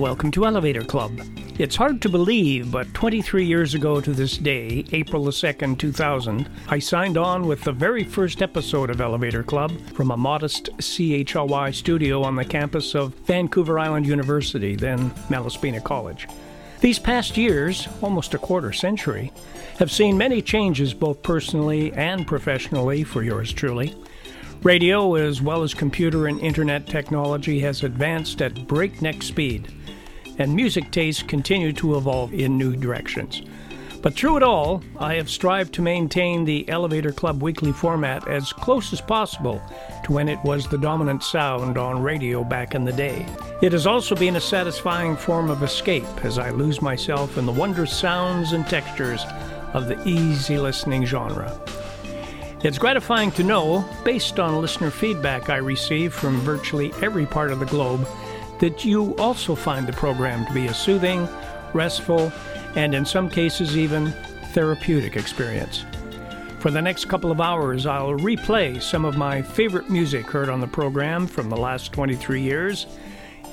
Welcome to Elevator Club. It's hard to believe, but 23 years ago to this day, April the 2nd, 2000, I signed on with the very first episode of Elevator Club from a modest CHLY studio on the campus of Vancouver Island University, then Malaspina College. These past years, almost a quarter century, have seen many changes both personally and professionally for yours truly. Radio, as well as computer and internet technology, has advanced at breakneck speed, and music tastes continue to evolve in new directions. But through it all, I have strived to maintain the Elevator Club weekly format as close as possible to when it was the dominant sound on radio back in the day. It has also been a satisfying form of escape as I lose myself in the wondrous sounds and textures of the easy listening genre. It's gratifying to know, based on listener feedback I receive from virtually every part of the globe, that you also find the program to be a soothing, restful, and in some cases even therapeutic experience. For the next couple of hours, I'll replay some of my favorite music heard on the program from the last 23 years.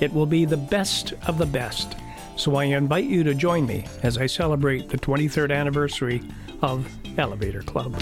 It will be the best of the best, so I invite you to join me as I celebrate the 23rd anniversary of Elevator Club.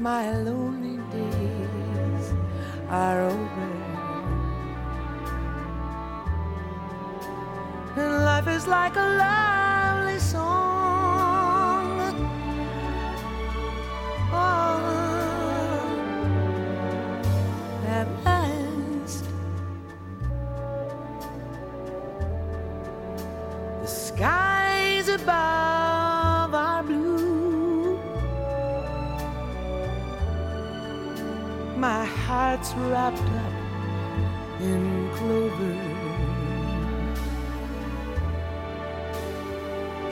My lonely days are over. And life is like a lovely heart's wrapped up in clover.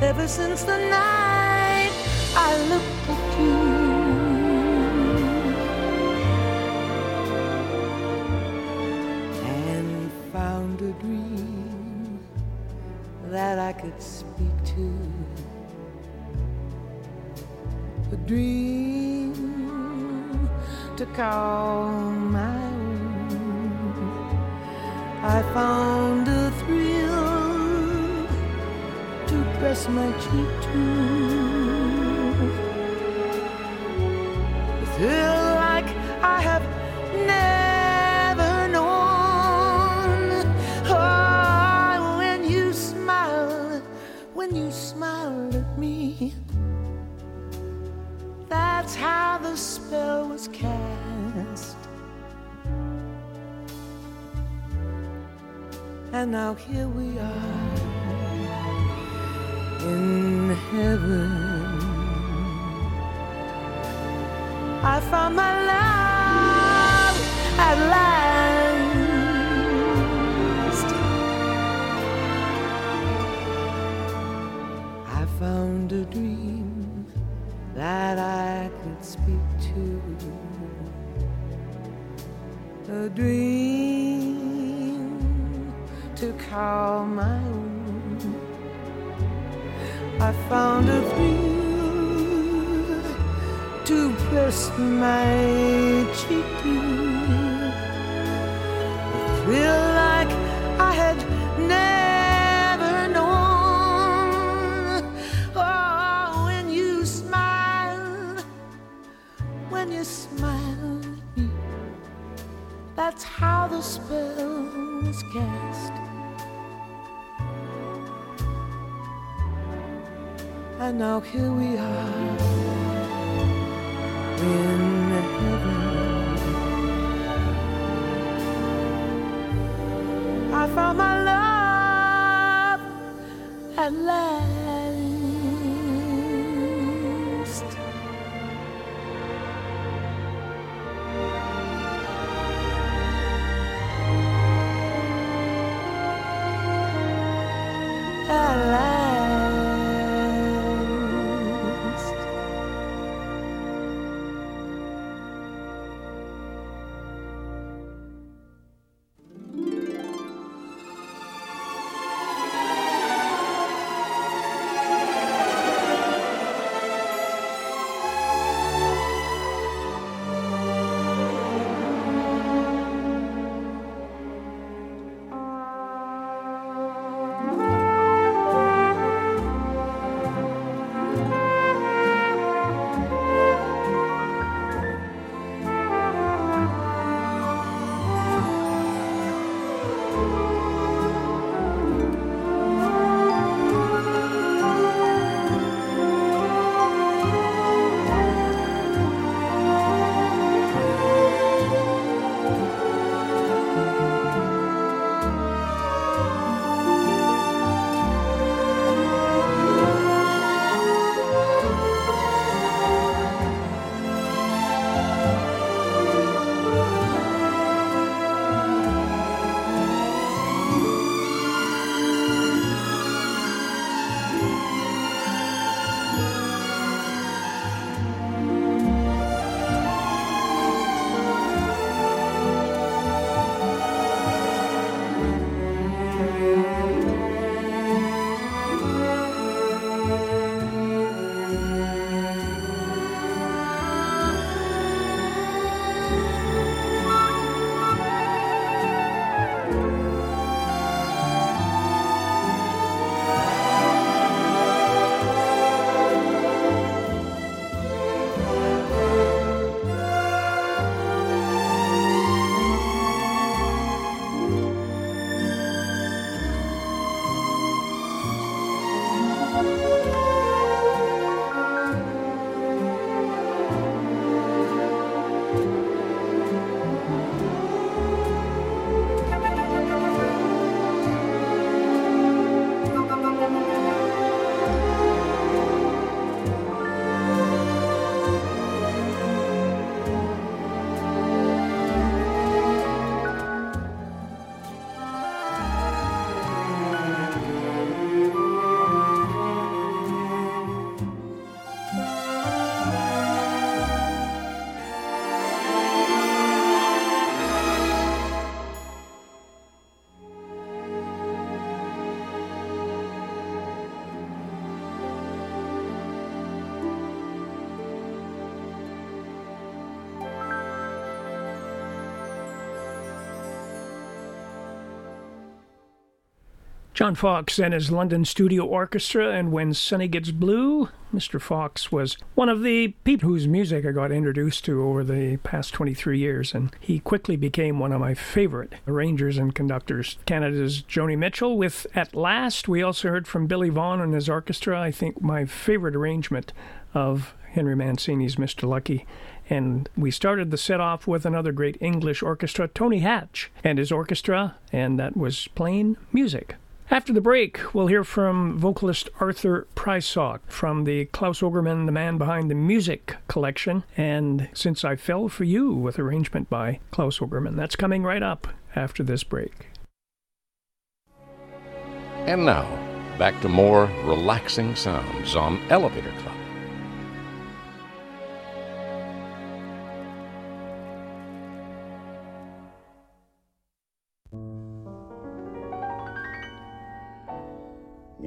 Ever since the night I looked at you, and found a dream that I could speak to. A dream to call my own. I found a thrill to press my cheek to. And now here we are in heaven. I found my John Fox and his London Studio Orchestra, and When Sunny Gets Blue. Mr. Fox was one of the people whose music I got introduced to over the past 23 years, and he quickly became one of my favorite arrangers and conductors. Canada's Joni Mitchell with At Last. We also heard from Billy Vaughn and his orchestra. I think my favorite arrangement of Henry Mancini's Mr. Lucky. And we started the set off with another great English orchestra, Tony Hatch and his orchestra, and that was plain music. After the break, we'll hear from vocalist Arthur Prysock from the Claus Ogerman, the man behind the music collection, and Since I Fell for You with arrangement by Claus Ogerman. That's coming right up after this break. And now, back to more relaxing sounds on Elevator Club.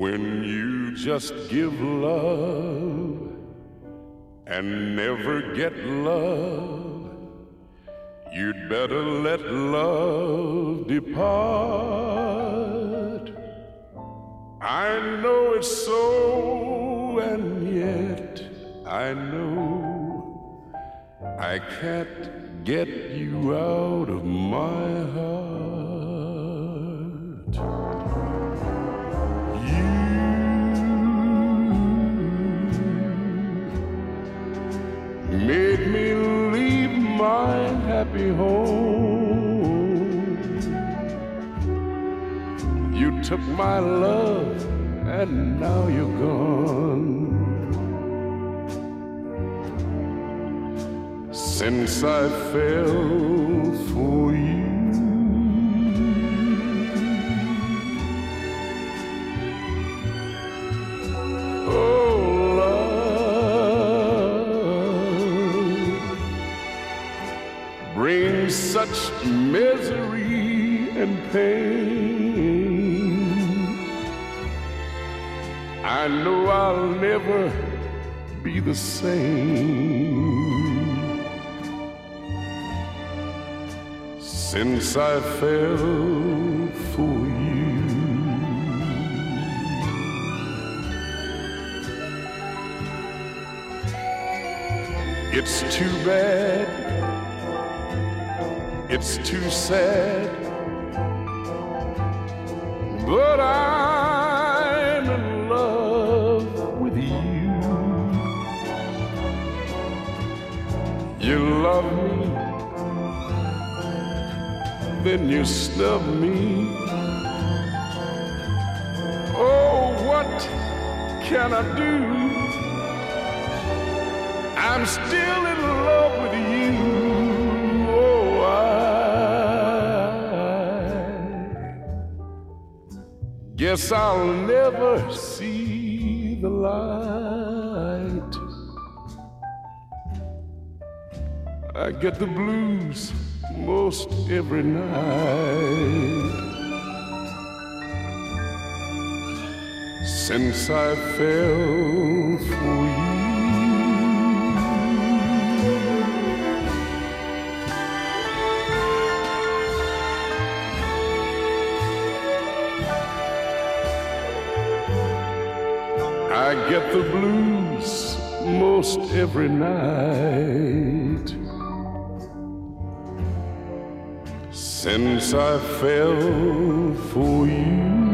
When you just give love and never get love, you'd better let love depart. I know it's so, and yet I know I can't get you out of my heart. Happy home. You took my love and now you're gone. Since I fell for you. Oh, such misery and pain. I know I'll never be the same. Since I fell for you. It's too bad. It's too sad. But I'm in love with you. You love me, then you snub me. Oh, what can I do? I'm still in love with you. Guess I'll never see the light. I get the blues most every night. Since I fell for you. The blues most every night. Since I fell for you.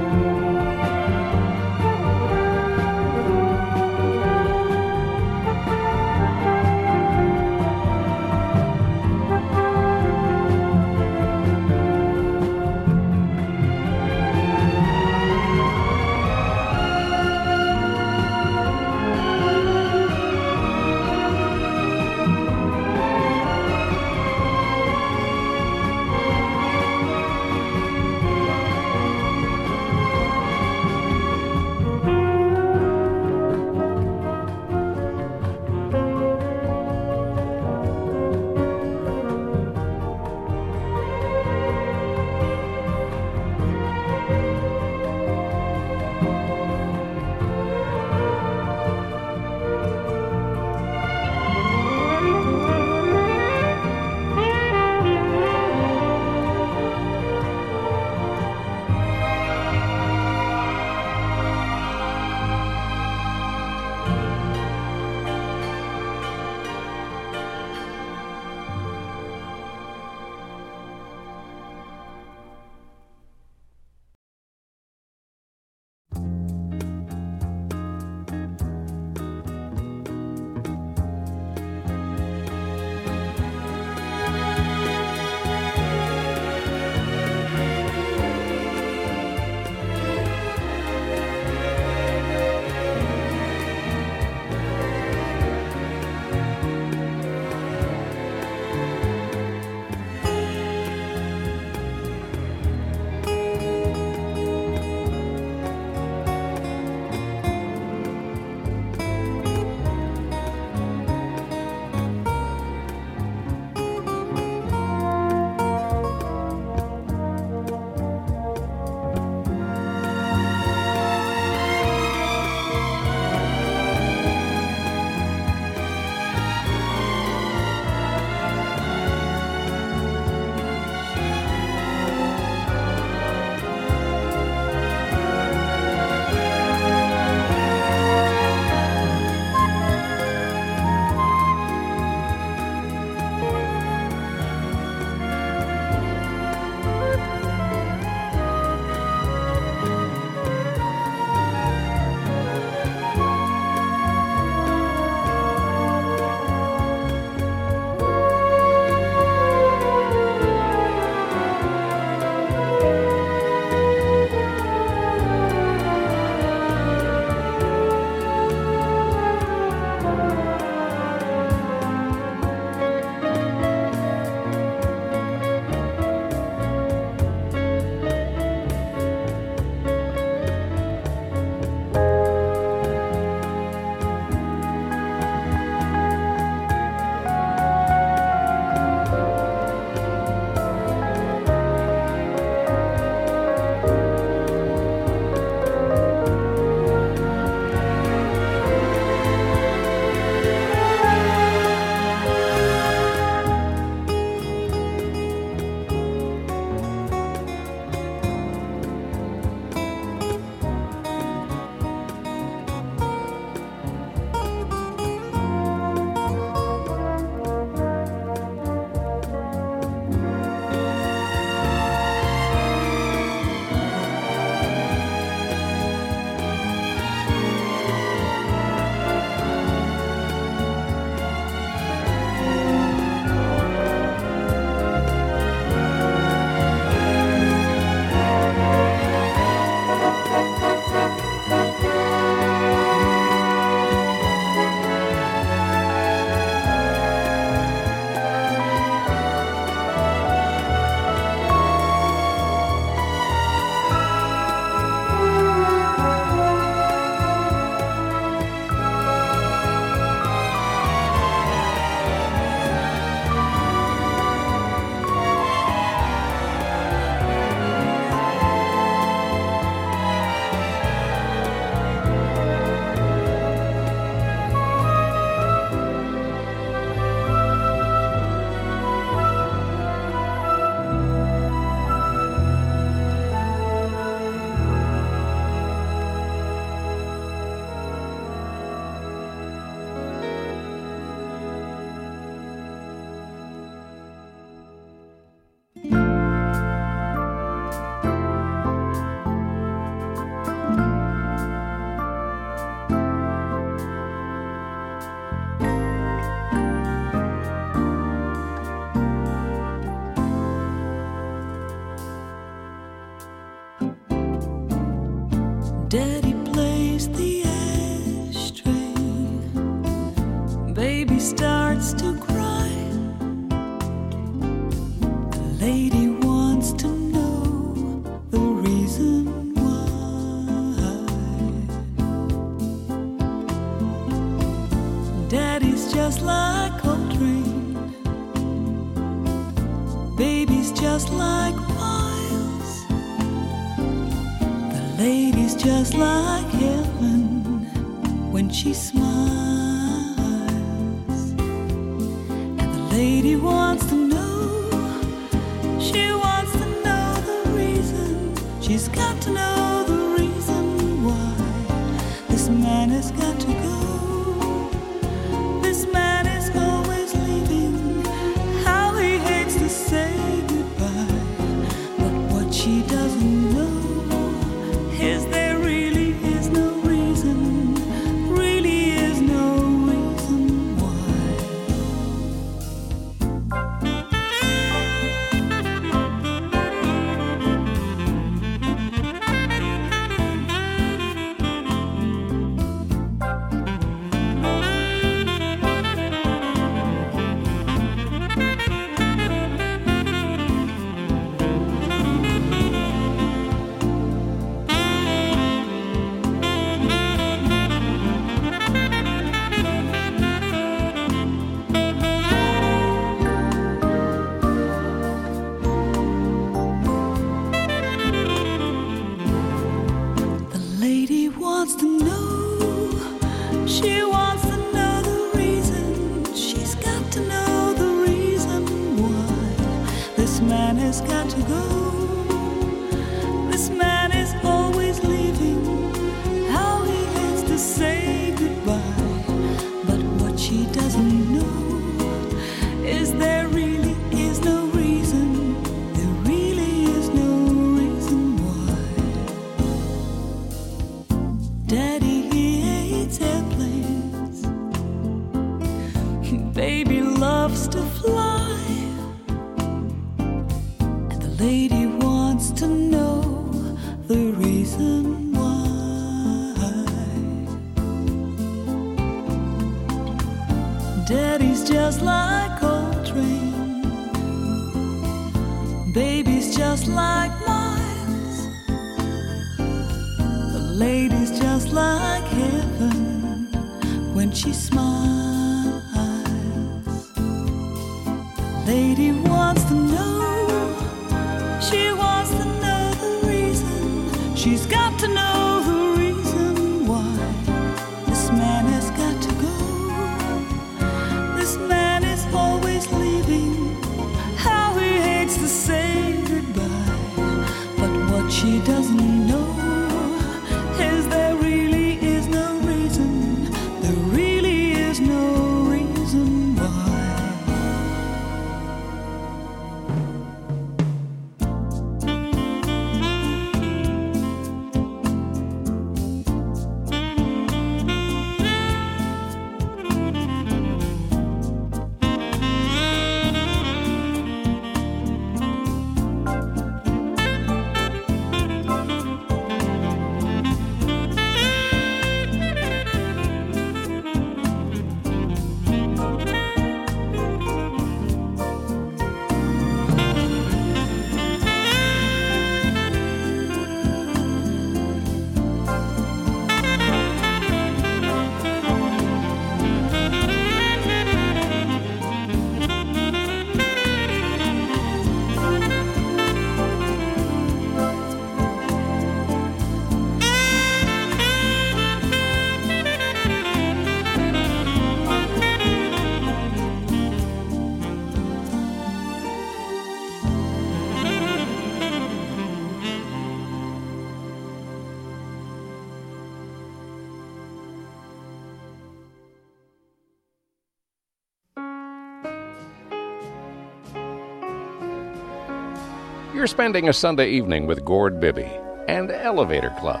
You're spending a Sunday evening with Gord Bibby and Elevator Club.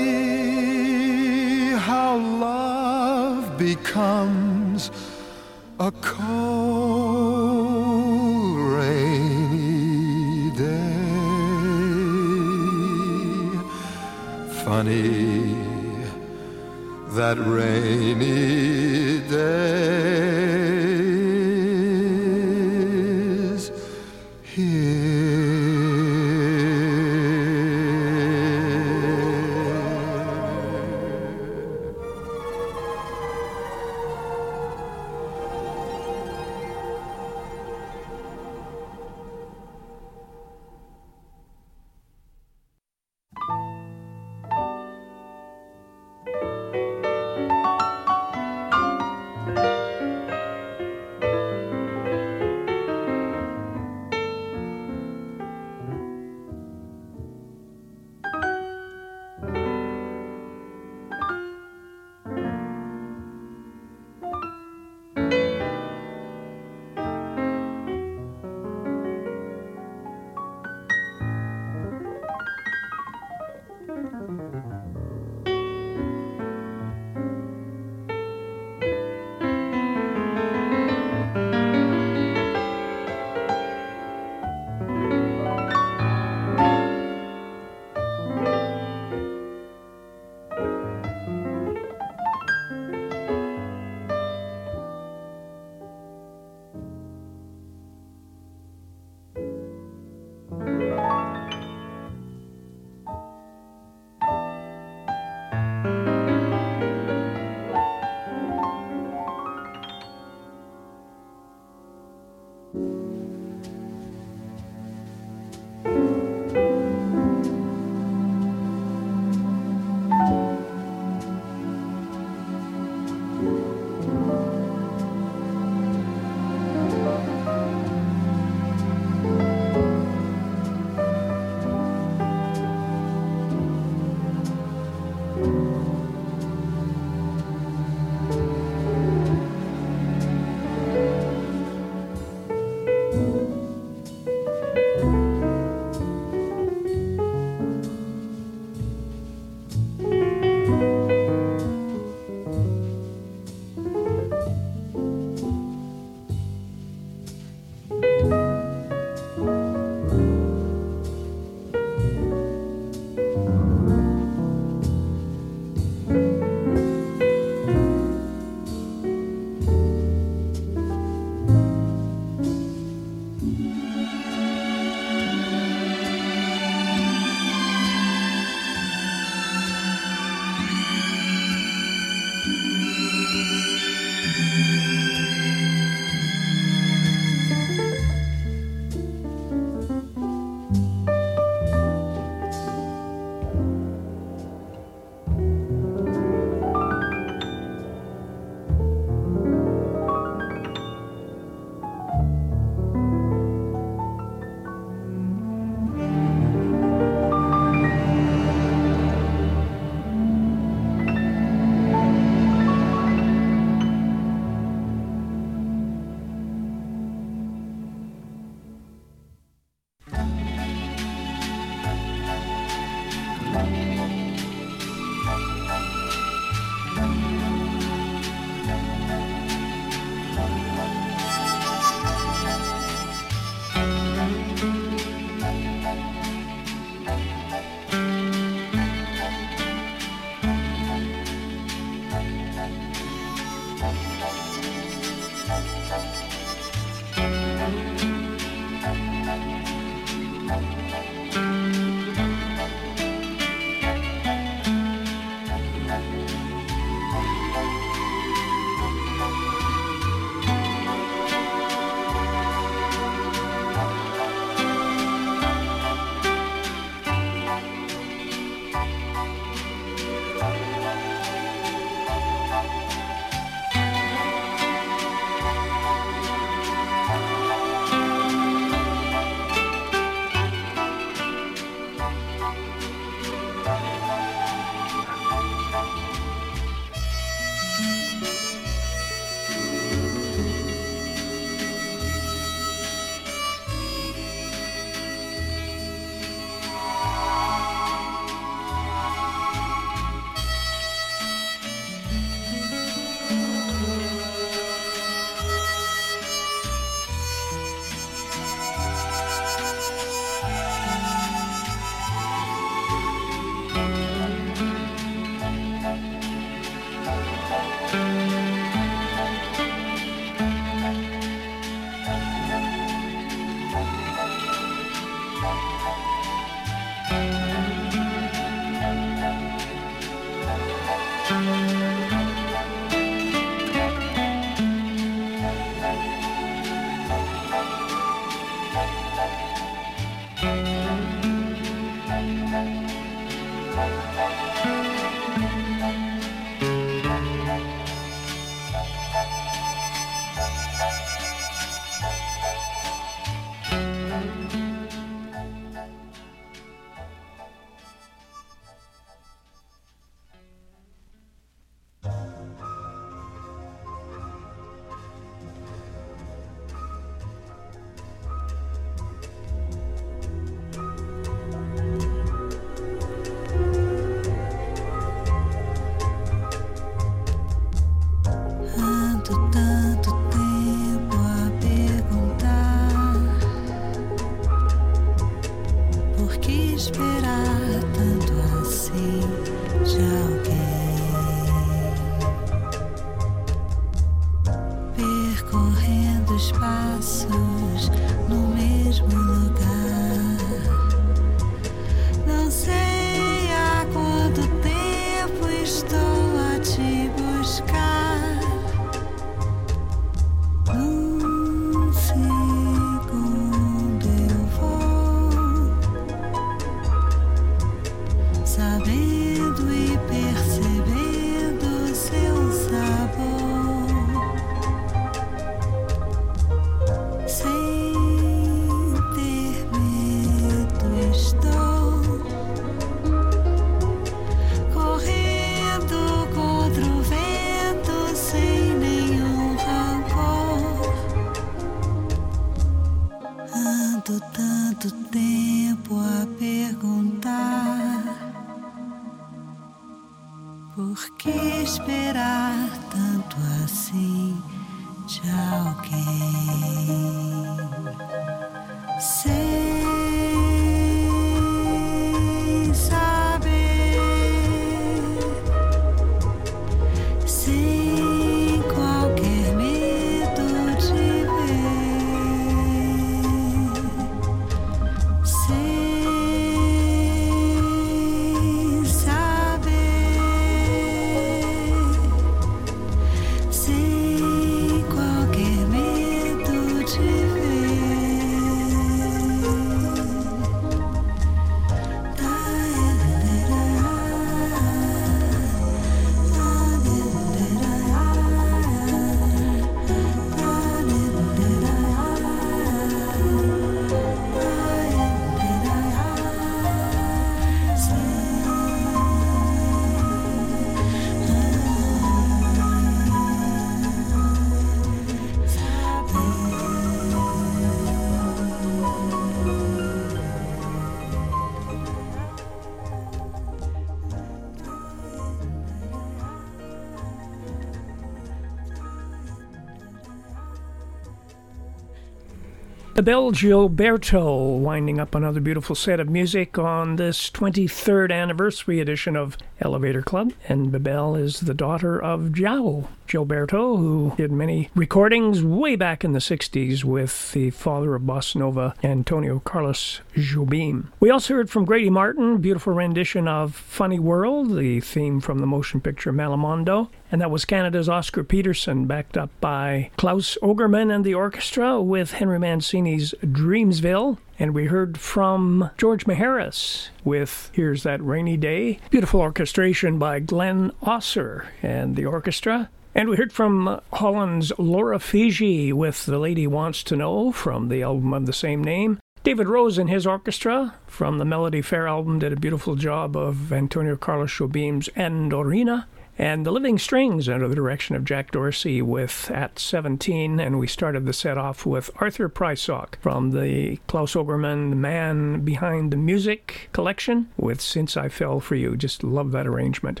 Bebel Gilberto winding up another beautiful set of music on this 23rd anniversary edition of Elevator Club. And Bebel is the daughter of João Gilberto, who did many recordings way back in the 60s with the father of Bossa Nova, Antonio Carlos Jobim. We also heard from Grady Martin, beautiful rendition of Funny World, the theme from the motion picture Malamondo. And that was Canada's Oscar Peterson, backed up by Claus Ogerman and the orchestra with Henry Mancini's Dreamsville. And we heard from George Maharis with Here's That Rainy Day. Beautiful orchestration by Glenn Osser and the orchestra. And we heard from Holland's Laura Fygi with The Lady Wants to Know from the album of the same name. David Rose and his orchestra from the Melody Fair album did a beautiful job of Antonio Carlos Jobim's Andorinha. And the Living Strings under the direction of Jack Dorsey with At 17. And we started the set off with Arthur Prysock from the Claus Ogerman Man Behind the Music collection with Since I Fell for You. Just love that arrangement.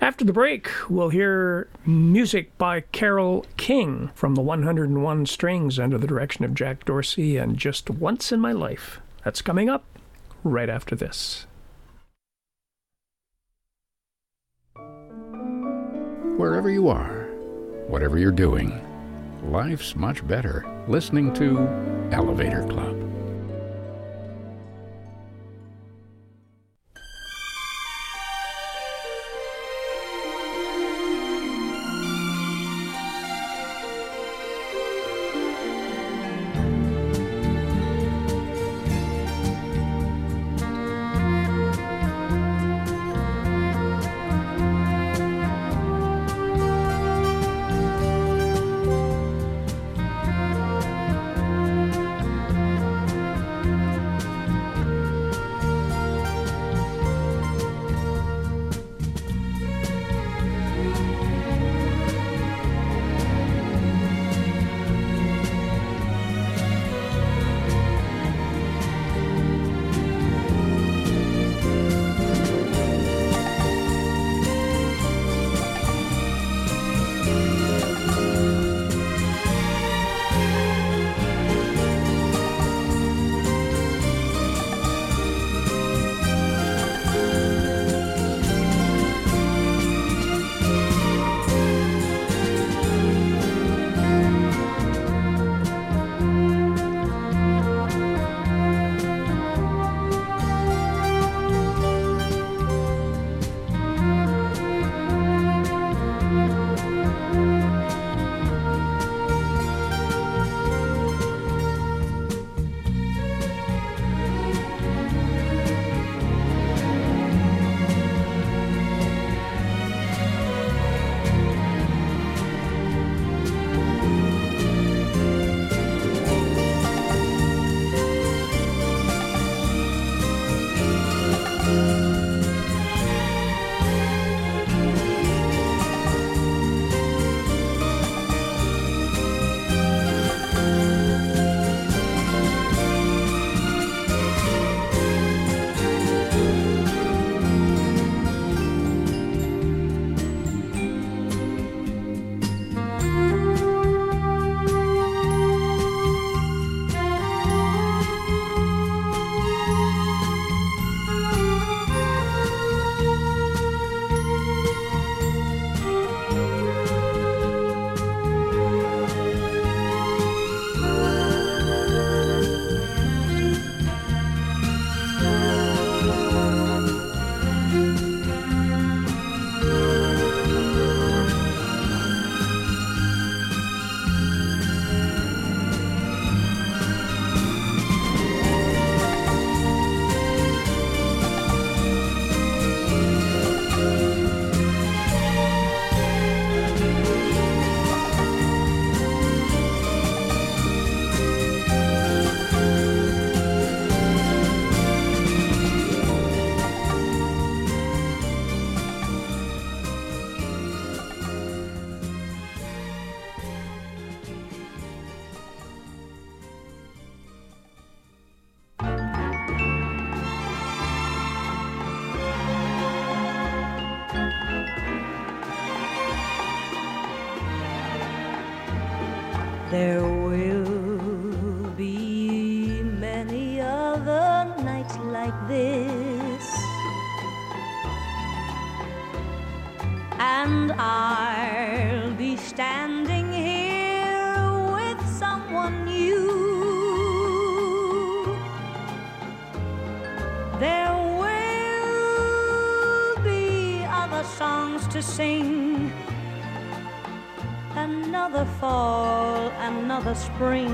After the break, we'll hear music by Carole King from the 101 Strings under the direction of Jack Dorsey and Just Once in My Life. That's coming up right after this. Wherever you are, whatever you're doing, life's much better listening to Elevator Club. Sing. Another fall, another spring.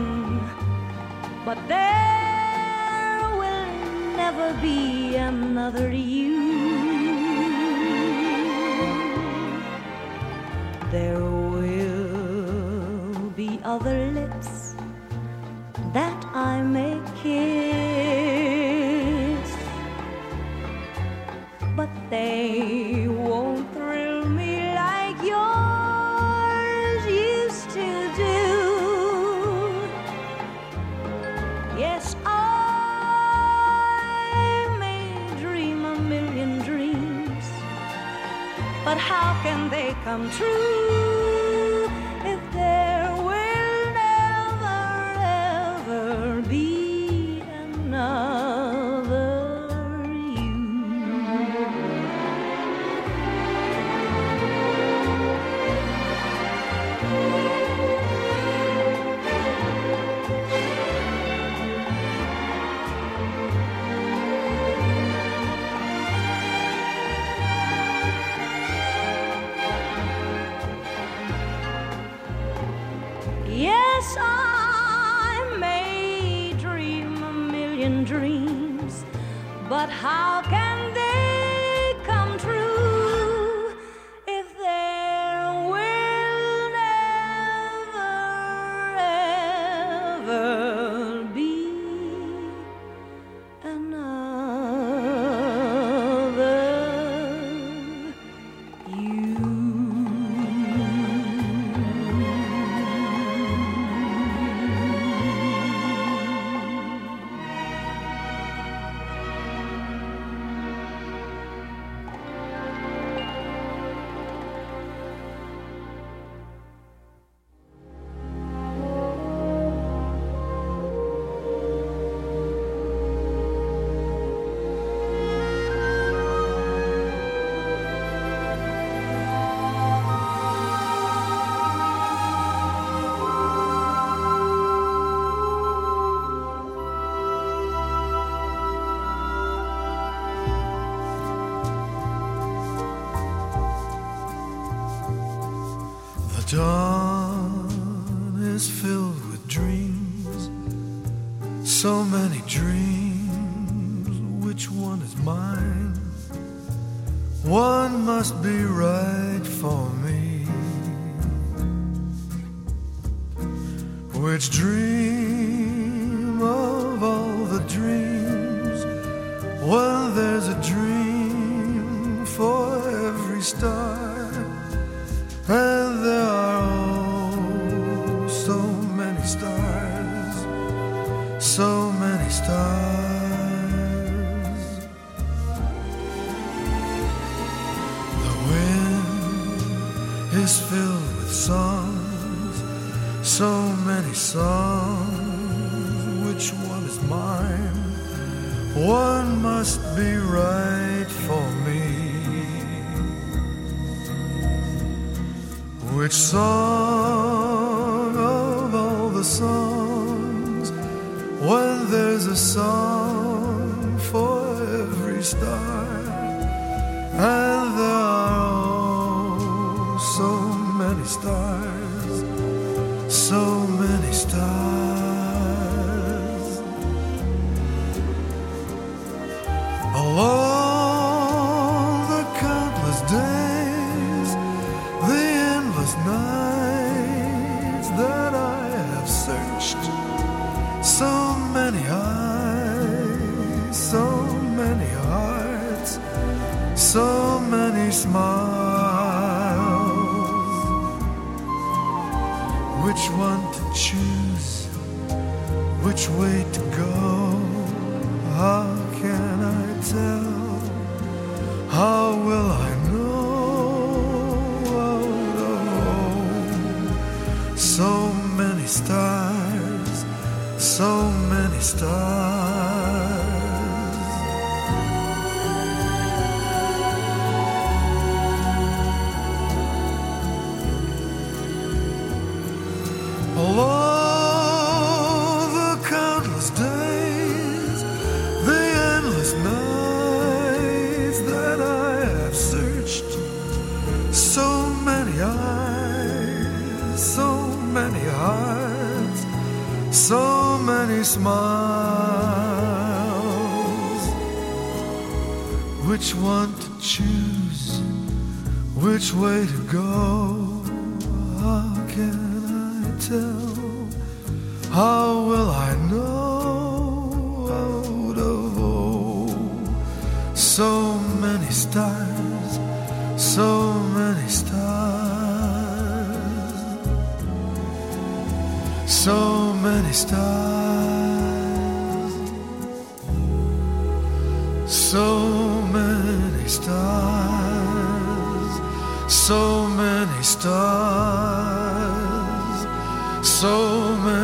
So many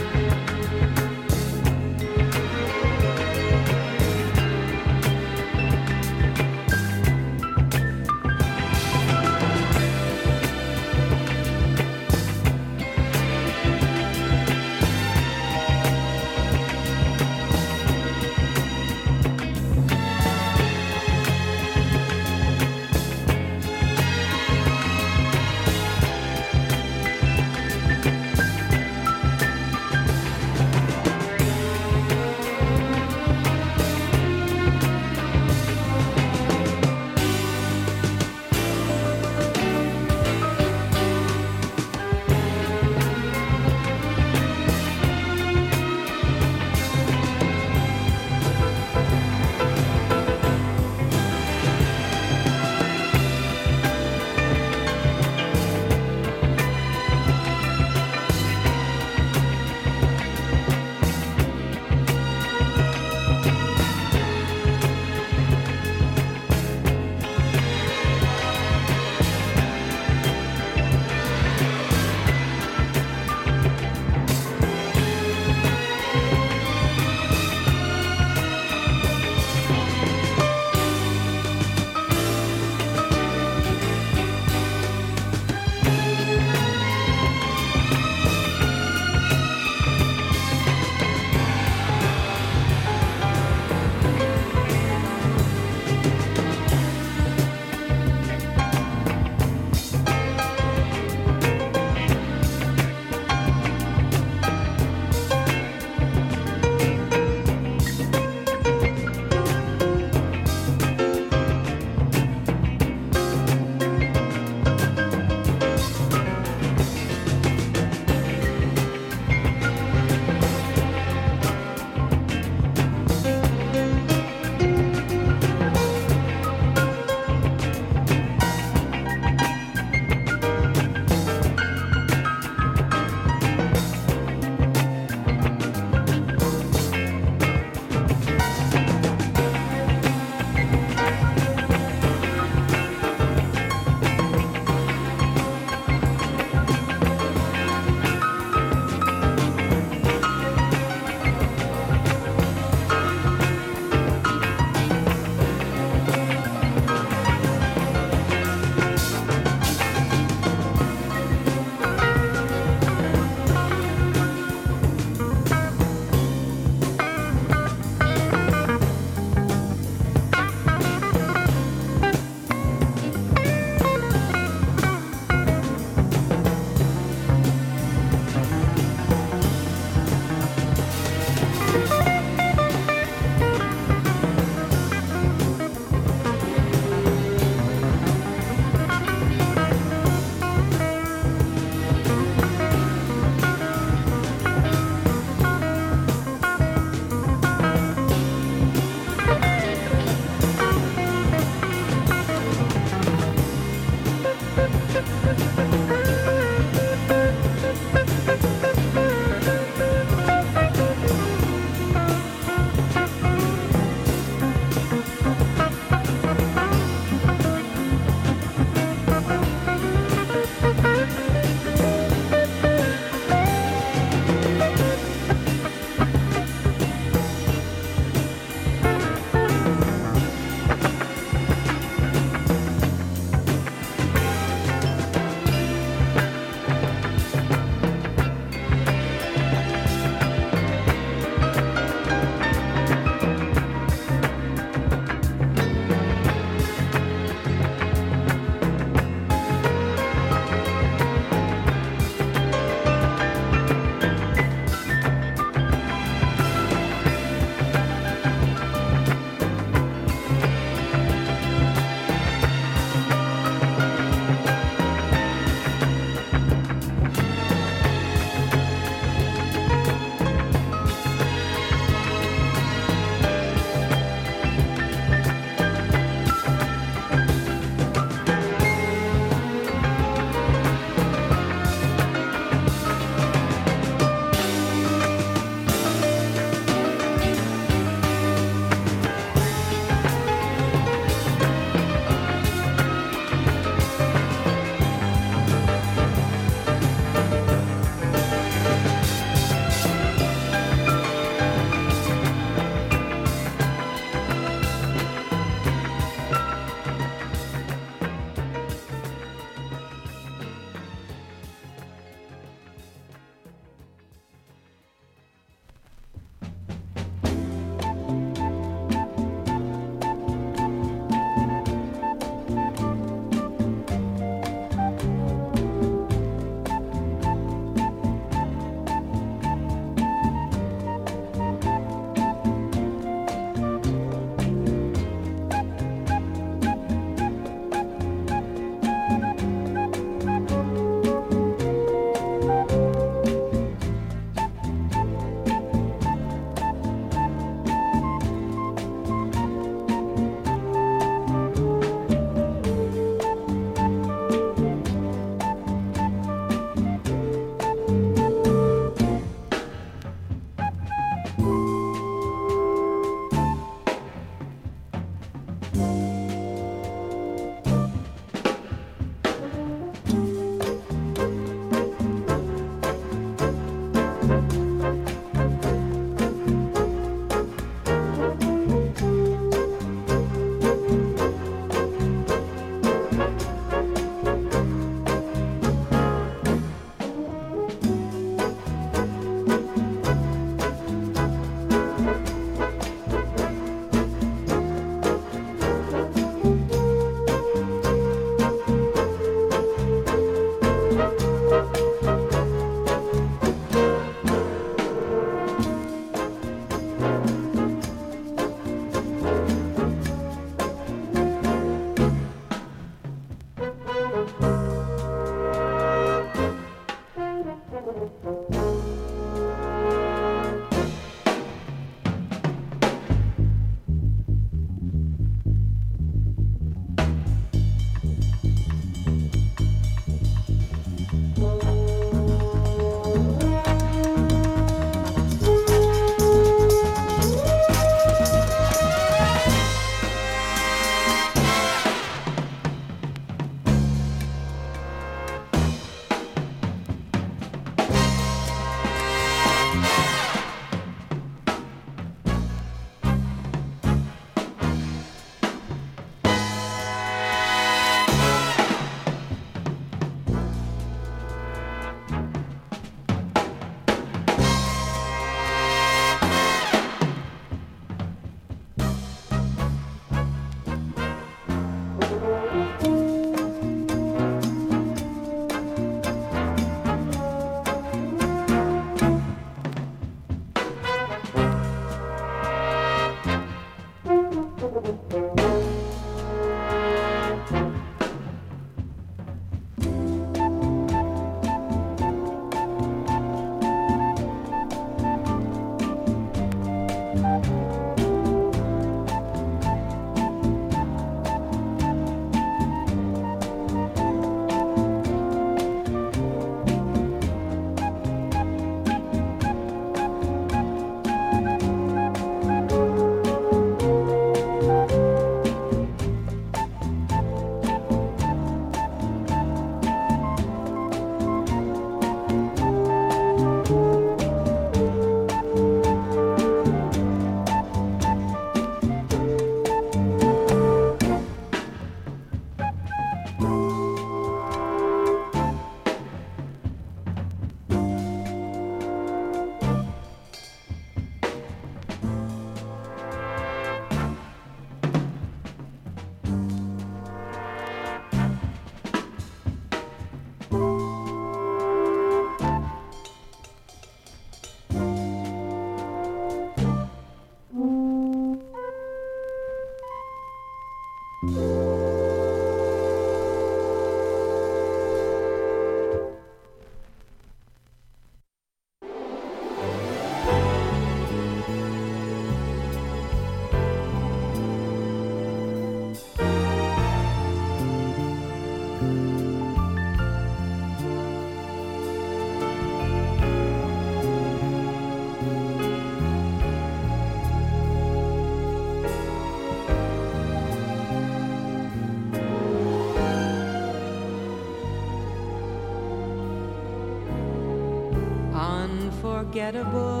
Unforgettable.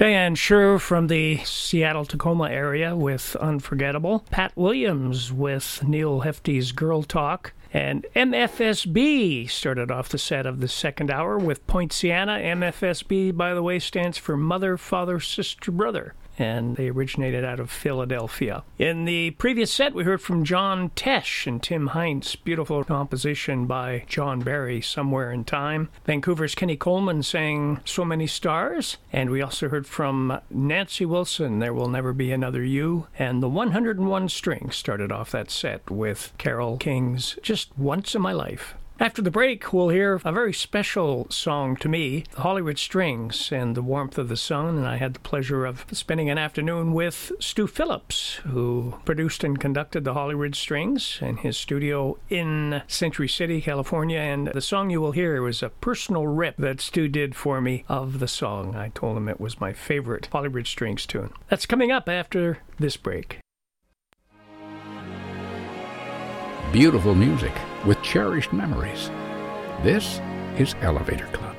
Diane Schuur from the Seattle Tacoma area with Unforgettable. Pat Williams with Neal Hefti's Girl Talk. And MFSB started off the set of the second hour with Poinciana. MFSB, by the way, stands for Mother, Father, Sister, Brother. And they originated out of Philadelphia. In the previous set, we heard from John Tesh and Tim Heintz. Beautiful composition by John Barry, Somewhere in Time. Vancouver's Kenny Colman sang So Many Stars. And we also heard from Nancy Wilson, There Will Never Be Another You. And the 101 Strings started off that set with Carole King's Just Once in My Life. After the break, we'll hear a very special song to me, the Hollyridge Strings and the Warmth of the Sun. And I had the pleasure of spending an afternoon with Stu Phillips, who produced and conducted the Hollyridge Strings in his studio in Century City, California. And the song you will hear was a personal rip that Stu did for me of the song. I told him it was my favorite Hollyridge Strings tune. That's coming up after this break. Beautiful music with cherished memories. This is Elevator Club.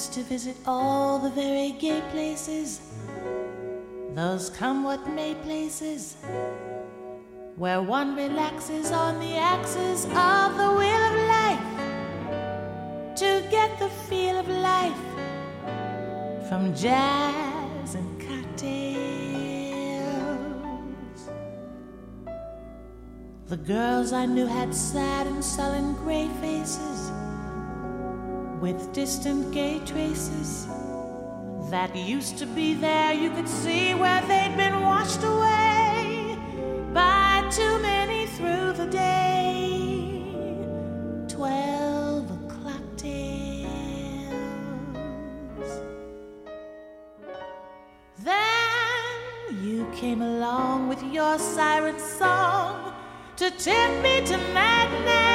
Used to visit all the very gay places, those come what may places, where one relaxes on the axis of the wheel of life to get the feel of life from jazz and cocktails. The girls I knew had sad and sullen gray faces with distant gay traces that used to be there. You could see where they'd been washed away by too many through the day. Twelve o'clock tales. Then you came along with your siren song to tempt me to madness.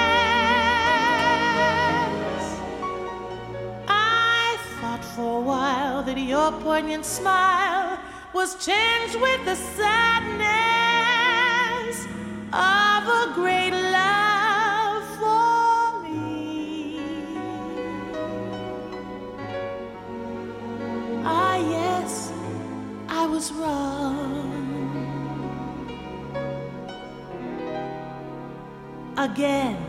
Your poignant smile was tinged with the sadness of a great love for me. Ah, yes, I was wrong. Again,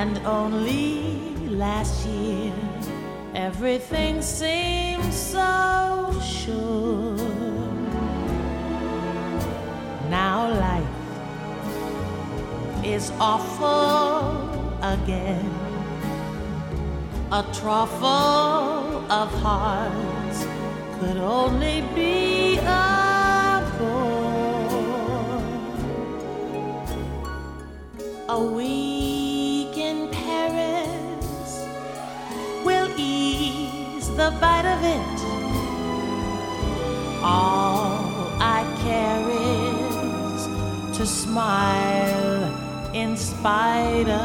And only last year, everything seemed so sure. Now life is awful again. A truffle of hearts could only be a of it. All I care is to smile in spite of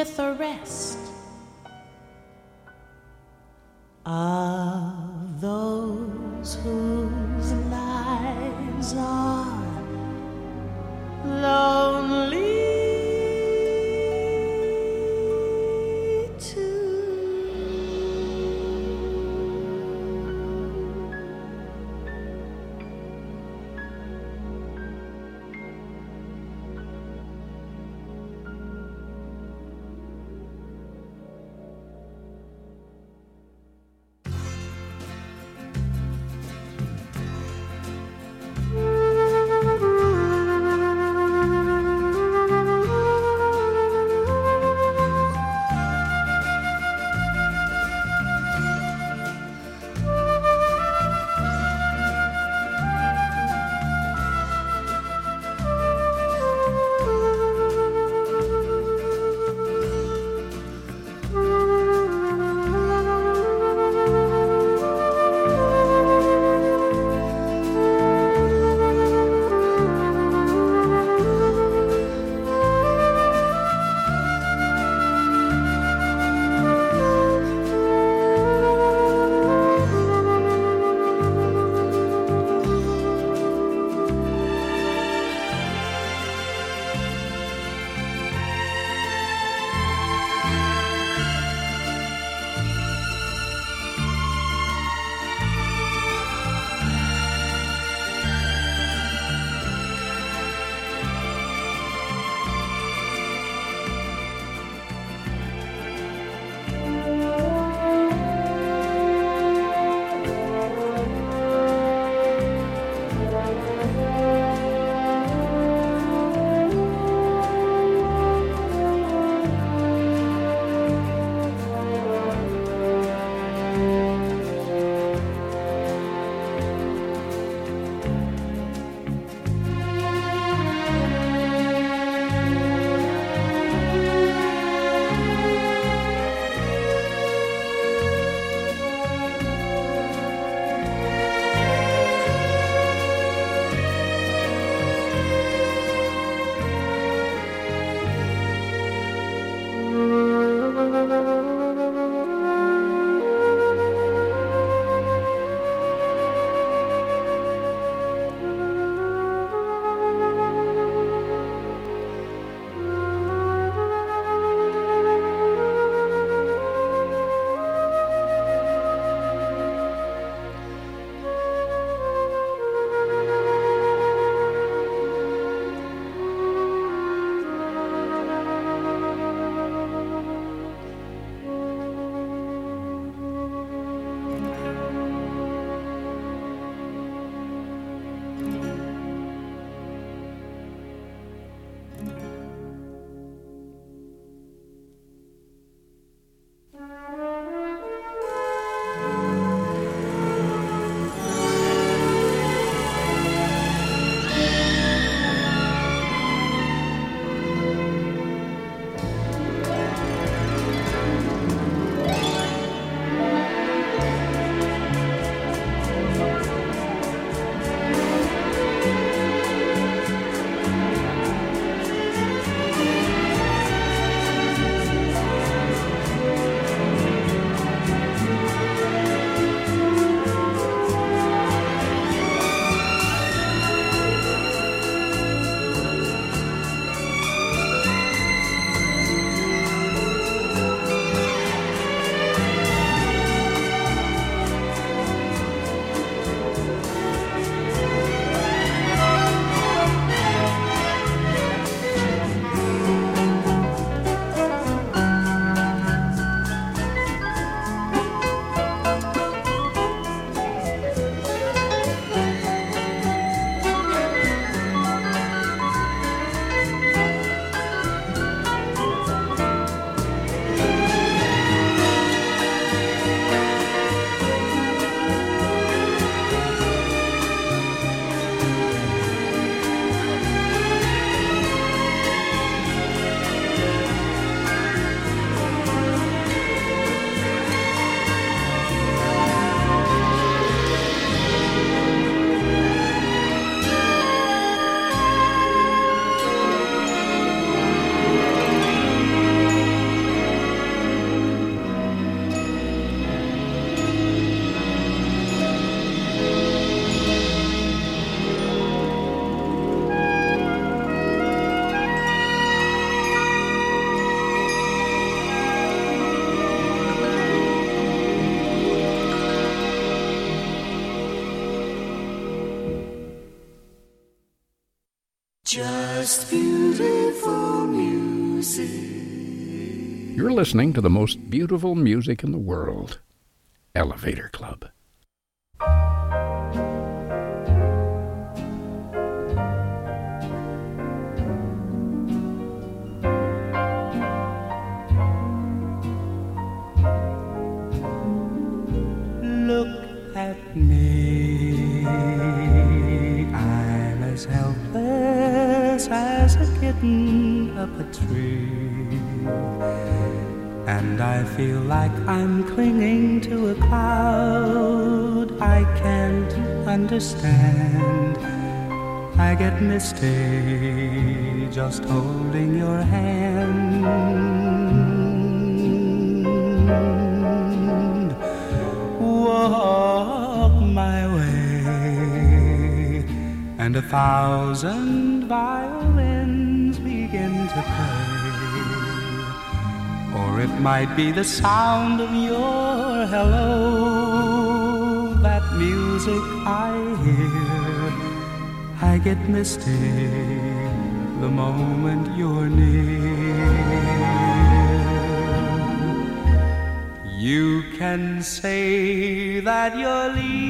with the rest of those whose lives are listening to the most beautiful music in the world Elevator Club. I get misty just holding your hand. Walk my way, and a thousand violins begin to play. Or it might be the sound of your hello, that music I hear. Get misty the moment you're near. You can say that you're leading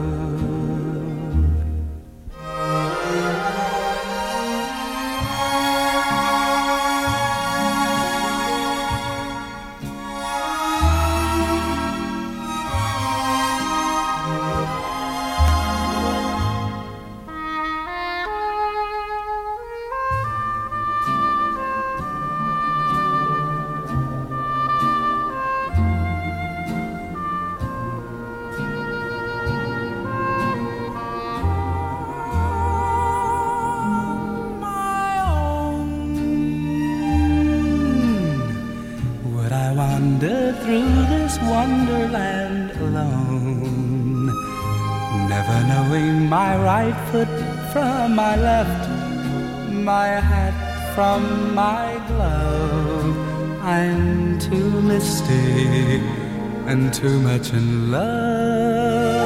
From my glove. I'm too misty and too much in love.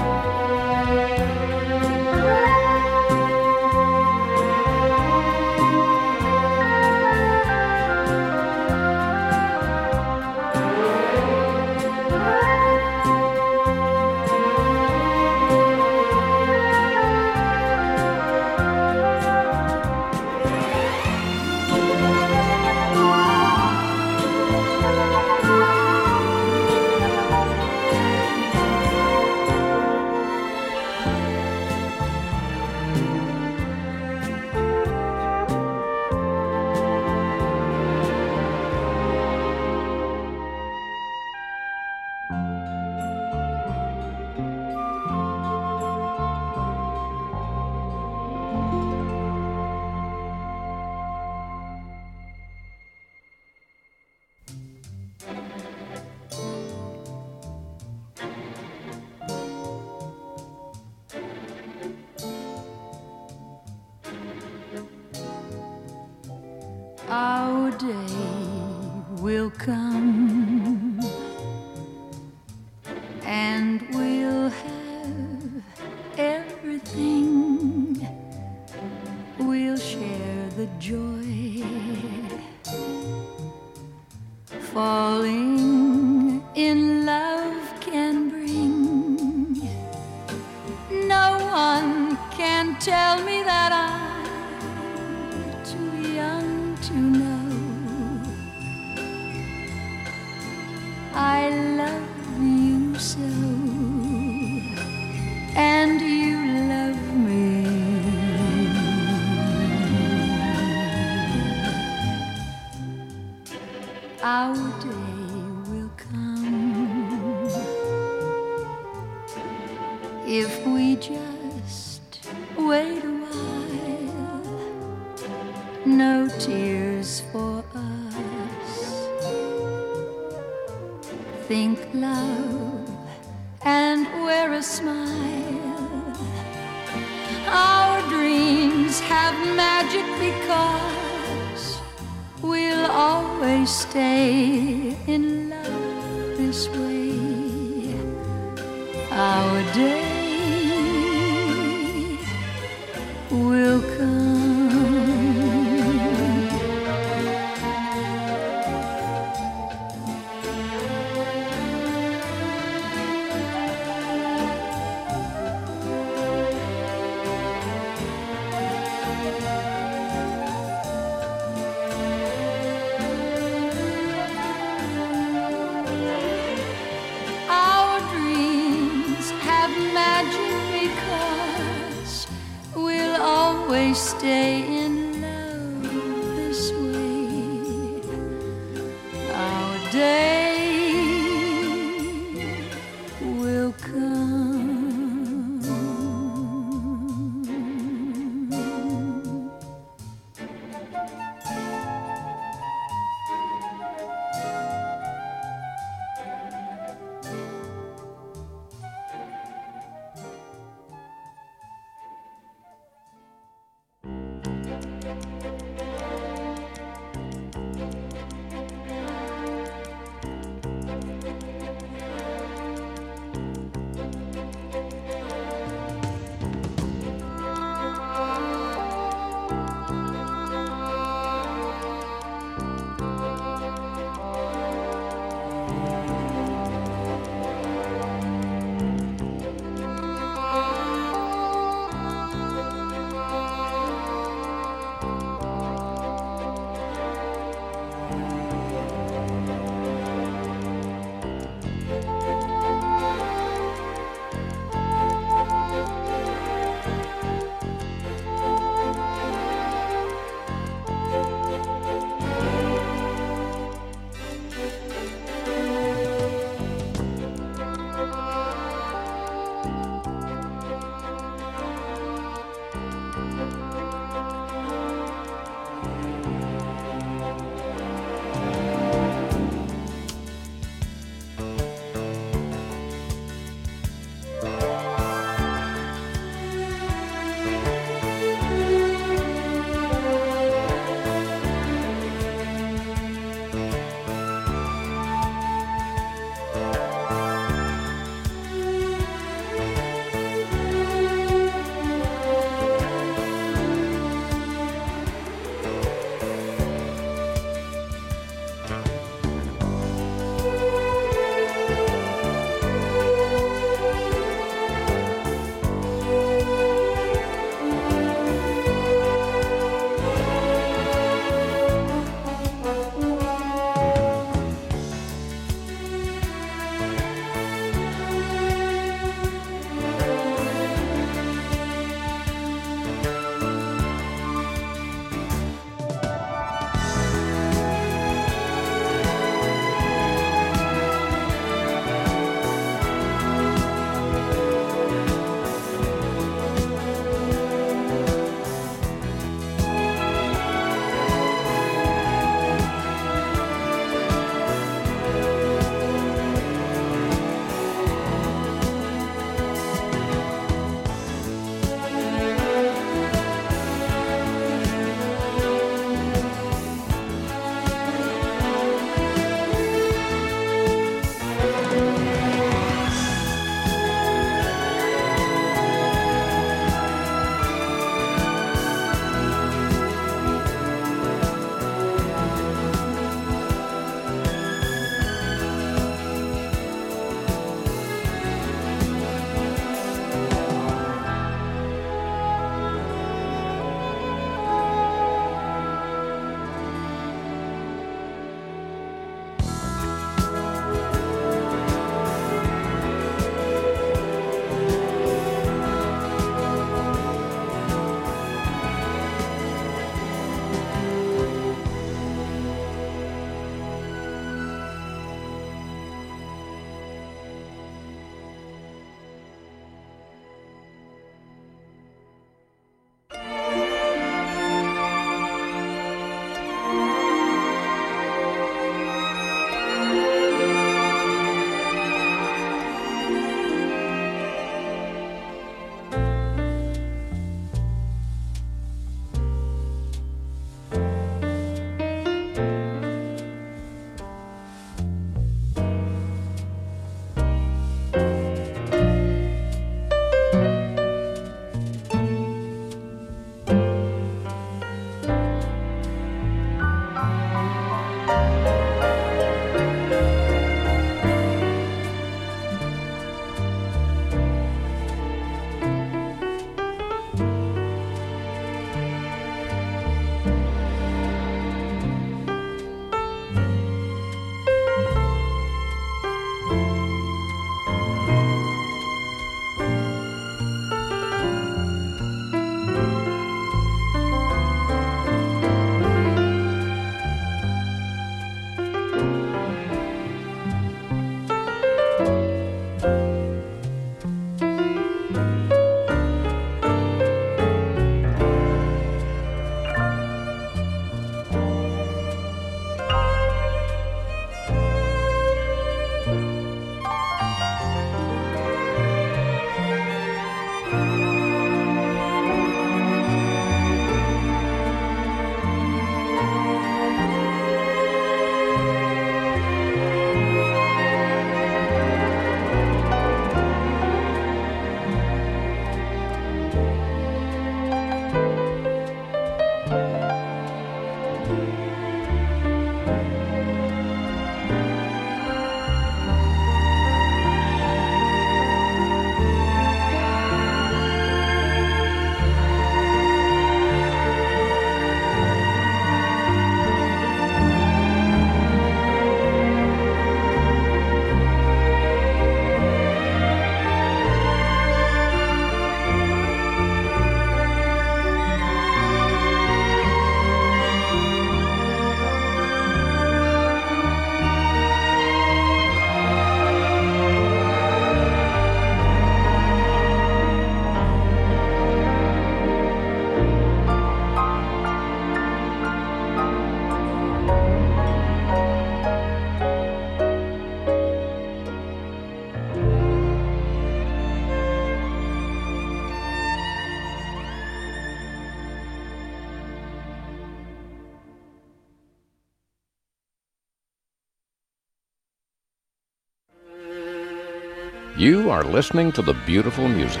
Are listening to the beautiful music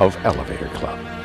of Elevator Club.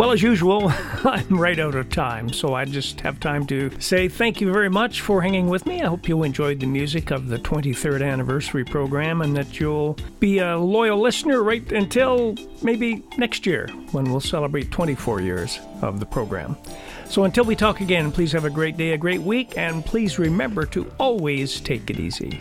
Well, as usual, I'm right out of time, so I just have time to say thank you very much for hanging with me. I hope you enjoyed the music of the 23rd anniversary program and that you'll be a loyal listener right until maybe next year when we'll celebrate 24 years of the program. So until we talk again, please have a great day, a great week, and please remember to always take it easy.